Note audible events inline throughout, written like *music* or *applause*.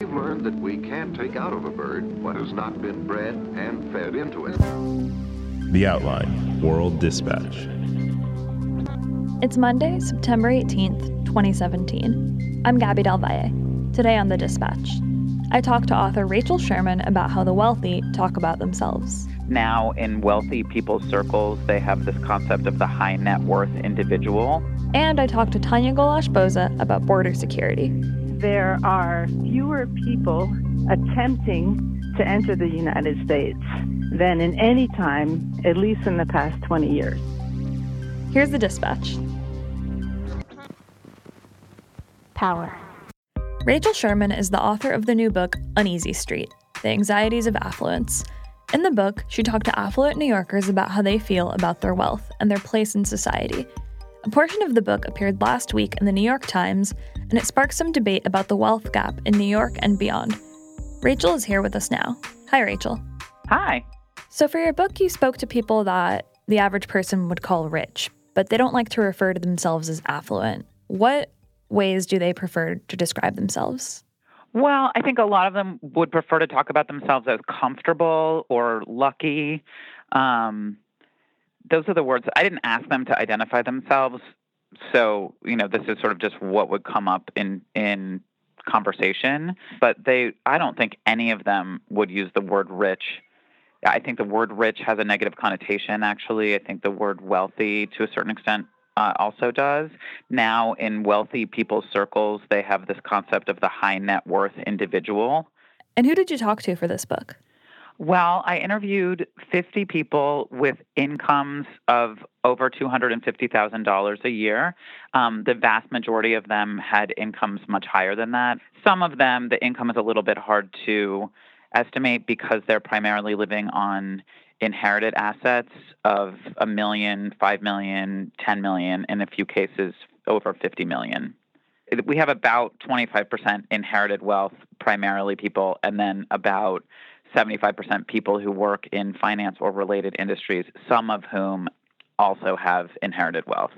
We've learned that we can take out of a bird what has not been bred and fed into it. The Outline World Dispatch. It's Monday, September 18th, 2017. I'm Gaby Del Valle. Today on The Dispatch, I talk to author Rachel Sherman about how the wealthy talk about themselves. Now, in wealthy people's circles, they have this concept of the high net worth individual. And I talk to Tanya Golash Boza about border security. There are fewer people attempting to enter the United States than in any time, at least in the past 20 years. Here's the dispatch Power. Rachel Sherman is the author of the new book, Uneasy Street The Anxieties of Affluence. In the book, she talked to affluent New Yorkers about how they feel about their wealth and their place in society. A portion of the book appeared last week in the New York Times, and it sparked some debate about the wealth gap in New York and beyond. Rachel is here with us now. Hi, Rachel. Hi. So, for your book, you spoke to people that the average person would call rich, but they don't like to refer to themselves as affluent. What ways do they prefer to describe themselves? Well, I think a lot of them would prefer to talk about themselves as comfortable or lucky. Um, those are the words. I didn't ask them to identify themselves, so you know this is sort of just what would come up in in conversation. But they, I don't think any of them would use the word rich. I think the word rich has a negative connotation. Actually, I think the word wealthy, to a certain extent, uh, also does. Now, in wealthy people's circles, they have this concept of the high net worth individual. And who did you talk to for this book? Well, I interviewed 50 people with incomes of over $250,000 a year. Um, the vast majority of them had incomes much higher than that. Some of them, the income is a little bit hard to estimate because they're primarily living on inherited assets of a million, five million, 10 million, in a few cases over 50 million. We have about 25% inherited wealth, primarily people, and then about 75% people who work in finance or related industries, some of whom also have inherited wealth.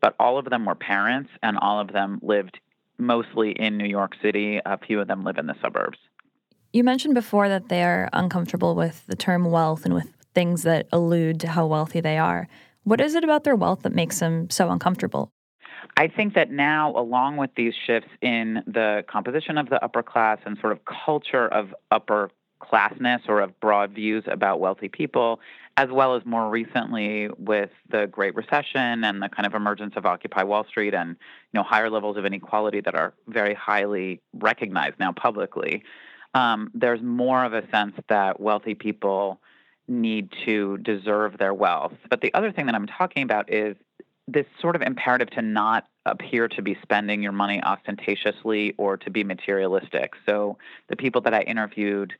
But all of them were parents, and all of them lived mostly in New York City. A few of them live in the suburbs. You mentioned before that they are uncomfortable with the term wealth and with things that allude to how wealthy they are. What is it about their wealth that makes them so uncomfortable? I think that now, along with these shifts in the composition of the upper class and sort of culture of upper classness or of broad views about wealthy people, as well as more recently with the Great Recession and the kind of emergence of Occupy Wall Street and you know higher levels of inequality that are very highly recognized now publicly. Um, there's more of a sense that wealthy people need to deserve their wealth. But the other thing that I'm talking about is this sort of imperative to not appear to be spending your money ostentatiously or to be materialistic. So the people that I interviewed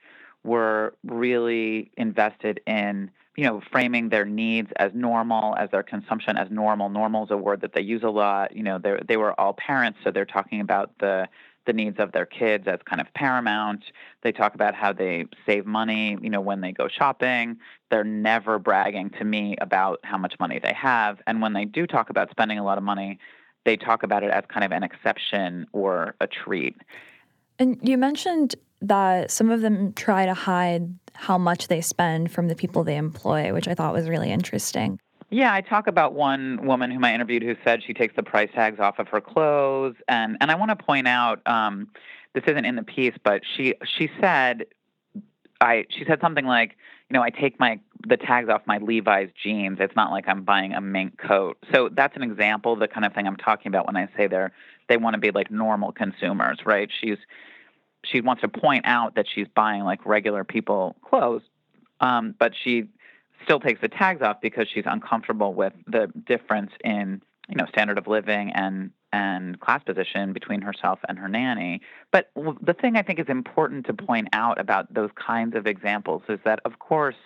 were really invested in you know framing their needs as normal as their consumption as normal normal is a word that they use a lot you know they they were all parents so they're talking about the the needs of their kids as kind of paramount. They talk about how they save money, you know, when they go shopping. They're never bragging to me about how much money they have. And when they do talk about spending a lot of money, they talk about it as kind of an exception or a treat. And you mentioned that some of them try to hide how much they spend from the people they employ, which I thought was really interesting. Yeah, I talk about one woman whom I interviewed who said she takes the price tags off of her clothes, and and I want to point out um, this isn't in the piece, but she she said I she said something like, you know, I take my the tags off my Levi's jeans. It's not like I'm buying a mink coat. So that's an example of the kind of thing I'm talking about when I say they're they want to be like normal consumers, right? She's she wants to point out that she's buying like regular people clothes, um, but she still takes the tags off because she's uncomfortable with the difference in you know standard of living and and class position between herself and her nanny. But the thing I think is important to point out about those kinds of examples is that of course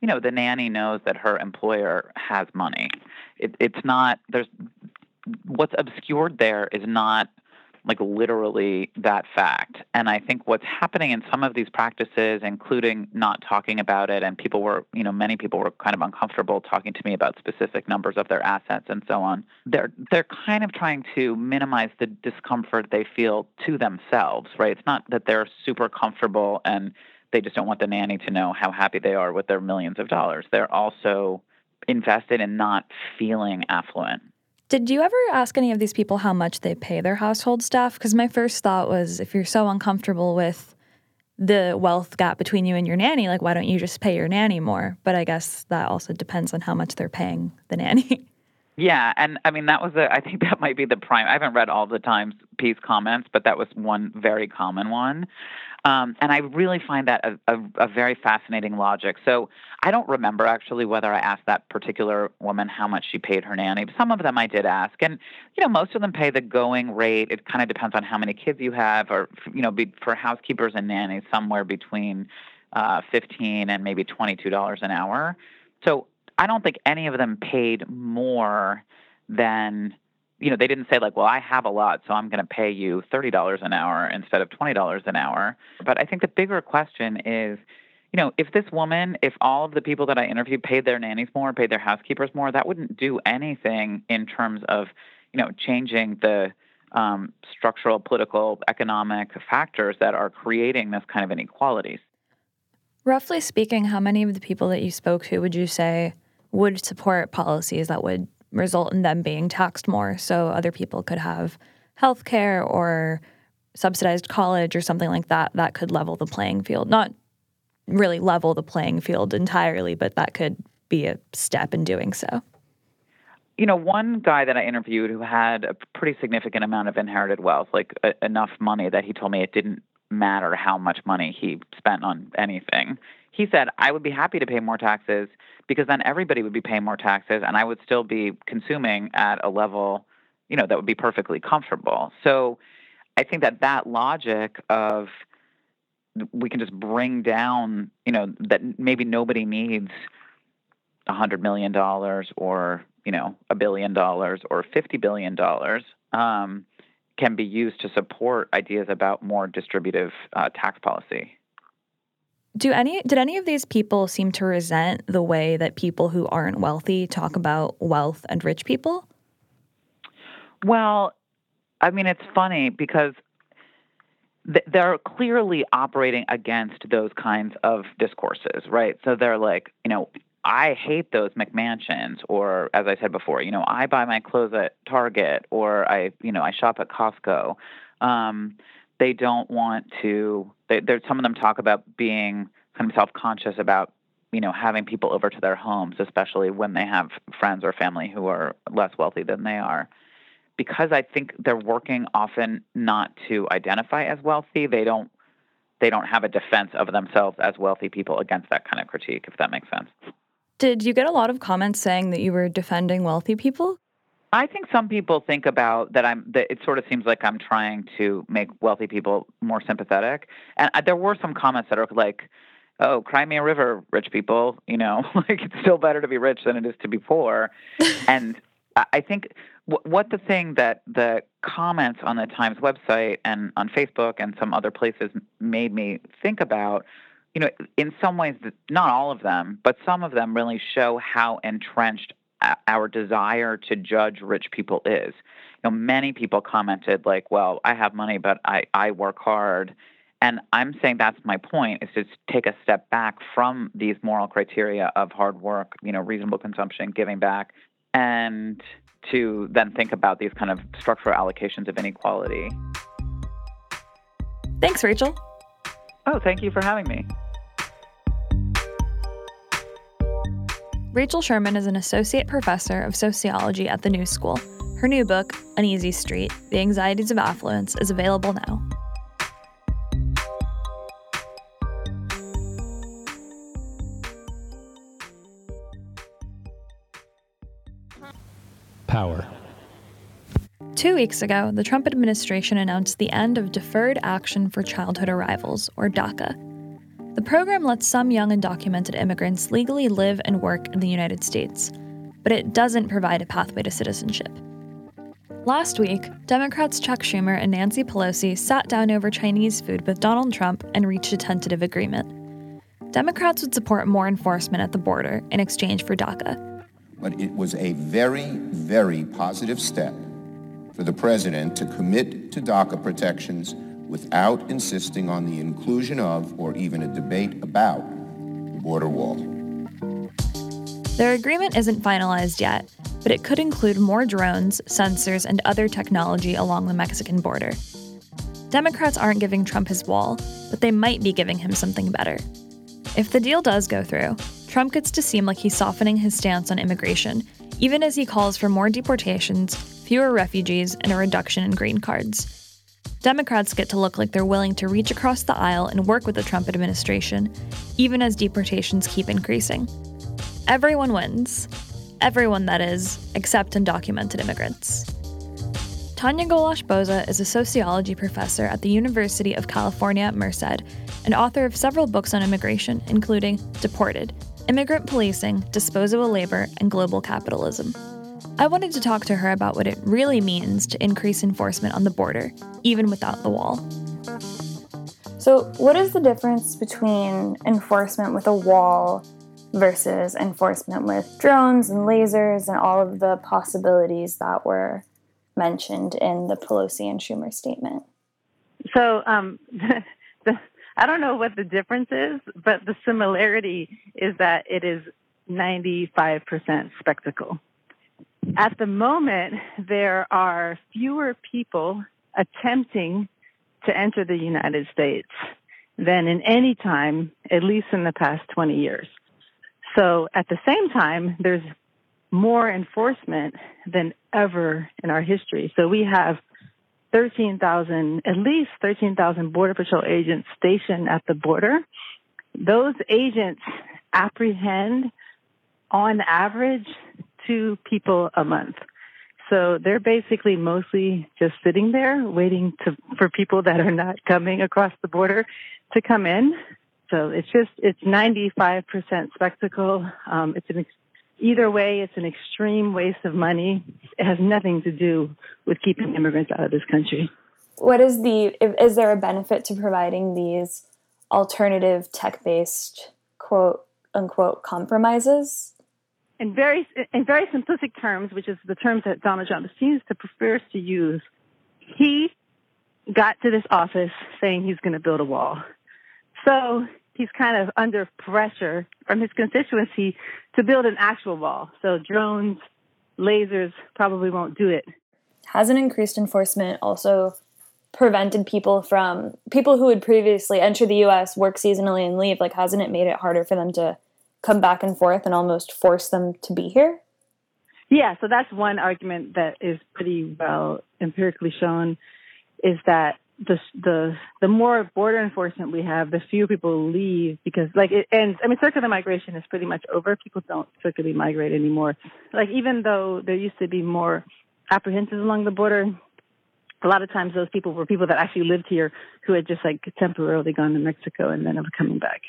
you know the nanny knows that her employer has money. It, it's not there's what's obscured there is not like literally that fact. And I think what's happening in some of these practices, including not talking about it, and people were, you know, many people were kind of uncomfortable talking to me about specific numbers of their assets and so on. They're they're kind of trying to minimize the discomfort they feel to themselves, right? It's not that they're super comfortable and they just don't want the nanny to know how happy they are with their millions of dollars. They're also invested in not feeling affluent. Did you ever ask any of these people how much they pay their household staff? Because my first thought was if you're so uncomfortable with the wealth gap between you and your nanny, like why don't you just pay your nanny more? But I guess that also depends on how much they're paying the nanny. *laughs* Yeah, and I mean that was a. I think *laughs* that might be the prime. I haven't read all the Times piece comments, but that was one very common one. Um, and I really find that a, a, a, very fascinating logic. So I don't remember actually whether I asked that particular woman how much she paid her nanny. Some of them I did ask, and you know most of them pay the going rate. It kind of depends on how many kids you have, or you know, be, for housekeepers and nannies, somewhere between uh, fifteen and maybe twenty-two dollars an hour. So I don't think any of them paid more than you know, they didn't say like, well, I have a lot, so I'm going to pay you $30 an hour instead of $20 an hour. But I think the bigger question is, you know, if this woman, if all of the people that I interviewed paid their nannies more, paid their housekeepers more, that wouldn't do anything in terms of, you know, changing the um, structural, political, economic factors that are creating this kind of inequalities. Roughly speaking, how many of the people that you spoke to would you say would support policies that would result in them being taxed more so other people could have health care or subsidized college or something like that that could level the playing field. Not really level the playing field entirely but that could be a step in doing so. You know one guy that i interviewed who had a pretty significant amount of inherited wealth like a, enough money that he told me it didn't matter how much money he spent on anything he said i would be happy to pay more taxes because then everybody would be paying more taxes and I would still be consuming at a level, you know, that would be perfectly comfortable. So I think that that logic of we can just bring down, you know, that maybe nobody needs a hundred million dollars or you know a billion dollars or fifty billion dollars um, can be used to support ideas about more distributive uh, tax policy do any did any of these people seem to resent the way that people who aren't wealthy talk about wealth and rich people? Well, I mean it's funny because they're clearly operating against those kinds of discourses, right? So they're like, you know, I hate those McMansions, or as I said before, you know, I buy my clothes at Target, or I, you know, I shop at Costco. Um, they don't want to. They, some of them talk about being kind of self-conscious about you know having people over to their homes, especially when they have friends or family who are less wealthy than they are. Because I think they're working often not to identify as wealthy. They don't they don't have a defense of themselves as wealthy people against that kind of critique, if that makes sense. Did you get a lot of comments saying that you were defending wealthy people? I think some people think about that I'm that it sort of seems like I'm trying to make wealthy people more sympathetic. And I, there were some comments that are like, "Oh, cry me a river, rich people." You know, *laughs* like it's still better to be rich than it is to be poor. *laughs* and I think w- what the thing that the comments on the Times website and on Facebook and some other places made me think about you know, in some ways, not all of them, but some of them really show how entrenched uh, our desire to judge rich people is. You know, many people commented like, "Well, I have money, but I I work hard." And I'm saying that's my point is to take a step back from these moral criteria of hard work, you know, reasonable consumption, giving back, and to then think about these kind of structural allocations of inequality. Thanks, Rachel. Oh, thank you for having me. Rachel Sherman is an associate professor of sociology at the New School. Her new book, Uneasy Street The Anxieties of Affluence, is available now. Power. Two weeks ago, the Trump administration announced the end of Deferred Action for Childhood Arrivals, or DACA, the program lets some young undocumented immigrants legally live and work in the United States, but it doesn't provide a pathway to citizenship. Last week, Democrats Chuck Schumer and Nancy Pelosi sat down over Chinese food with Donald Trump and reached a tentative agreement. Democrats would support more enforcement at the border in exchange for DACA. But it was a very, very positive step for the president to commit to DACA protections without insisting on the inclusion of or even a debate about the border wall. Their agreement isn't finalized yet, but it could include more drones, sensors, and other technology along the Mexican border. Democrats aren't giving Trump his wall, but they might be giving him something better. If the deal does go through, Trump gets to seem like he's softening his stance on immigration, even as he calls for more deportations, fewer refugees, and a reduction in green cards. Democrats get to look like they're willing to reach across the aisle and work with the Trump administration, even as deportations keep increasing. Everyone wins. Everyone, that is, except undocumented immigrants. Tanya Golash Boza is a sociology professor at the University of California Merced and author of several books on immigration, including Deported Immigrant Policing, Disposable Labor, and Global Capitalism. I wanted to talk to her about what it really means to increase enforcement on the border, even without the wall. So, what is the difference between enforcement with a wall versus enforcement with drones and lasers and all of the possibilities that were mentioned in the Pelosi and Schumer statement? So, um, *laughs* the, I don't know what the difference is, but the similarity is that it is 95% spectacle. At the moment, there are fewer people attempting to enter the United States than in any time, at least in the past 20 years. So at the same time, there's more enforcement than ever in our history. So we have 13,000, at least 13,000 Border Patrol agents stationed at the border. Those agents apprehend on average two people a month. So they're basically mostly just sitting there waiting to, for people that are not coming across the border to come in. So it's just, it's 95% spectacle. Um, it's an, either way, it's an extreme waste of money. It has nothing to do with keeping immigrants out of this country. What is the, is there a benefit to providing these alternative tech based quote unquote compromises? In very in very simplistic terms, which is the terms that Donald Trump seems to prefers to use, he got to this office saying he's going to build a wall. So he's kind of under pressure from his constituency to build an actual wall. So drones, lasers probably won't do it. Hasn't increased enforcement also prevented people from people who would previously enter the US, work seasonally and leave? Like hasn't it made it harder for them to come back and forth and almost force them to be here? Yeah, so that's one argument that is pretty well empirically shown is that the the the more border enforcement we have, the fewer people leave because like it ends. I mean, circular migration is pretty much over. People don't circularly migrate anymore. Like even though there used to be more apprehensions along the border, a lot of times those people were people that actually lived here who had just like temporarily gone to Mexico and then are coming back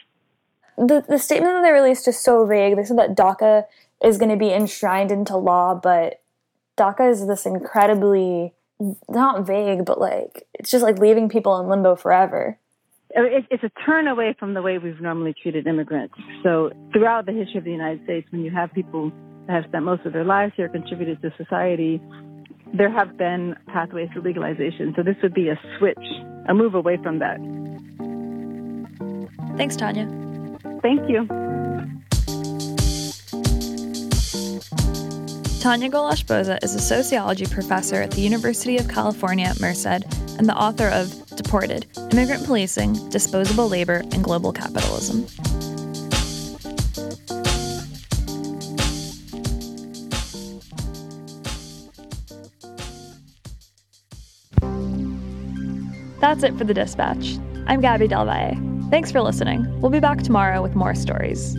the, the statement that they released is so vague. They said that DACA is going to be enshrined into law, but DACA is this incredibly not vague, but like it's just like leaving people in limbo forever. It's a turn away from the way we've normally treated immigrants. So throughout the history of the United States, when you have people that have spent most of their lives here, contributed to society, there have been pathways to legalization. So this would be a switch, a move away from that. Thanks, Tanya. Thank you. Tanya Golash Boza is a sociology professor at the University of California at Merced and the author of Deported Immigrant Policing, Disposable Labor, and Global Capitalism. That's it for the dispatch. I'm Gaby Del Valle. Thanks for listening. We'll be back tomorrow with more stories.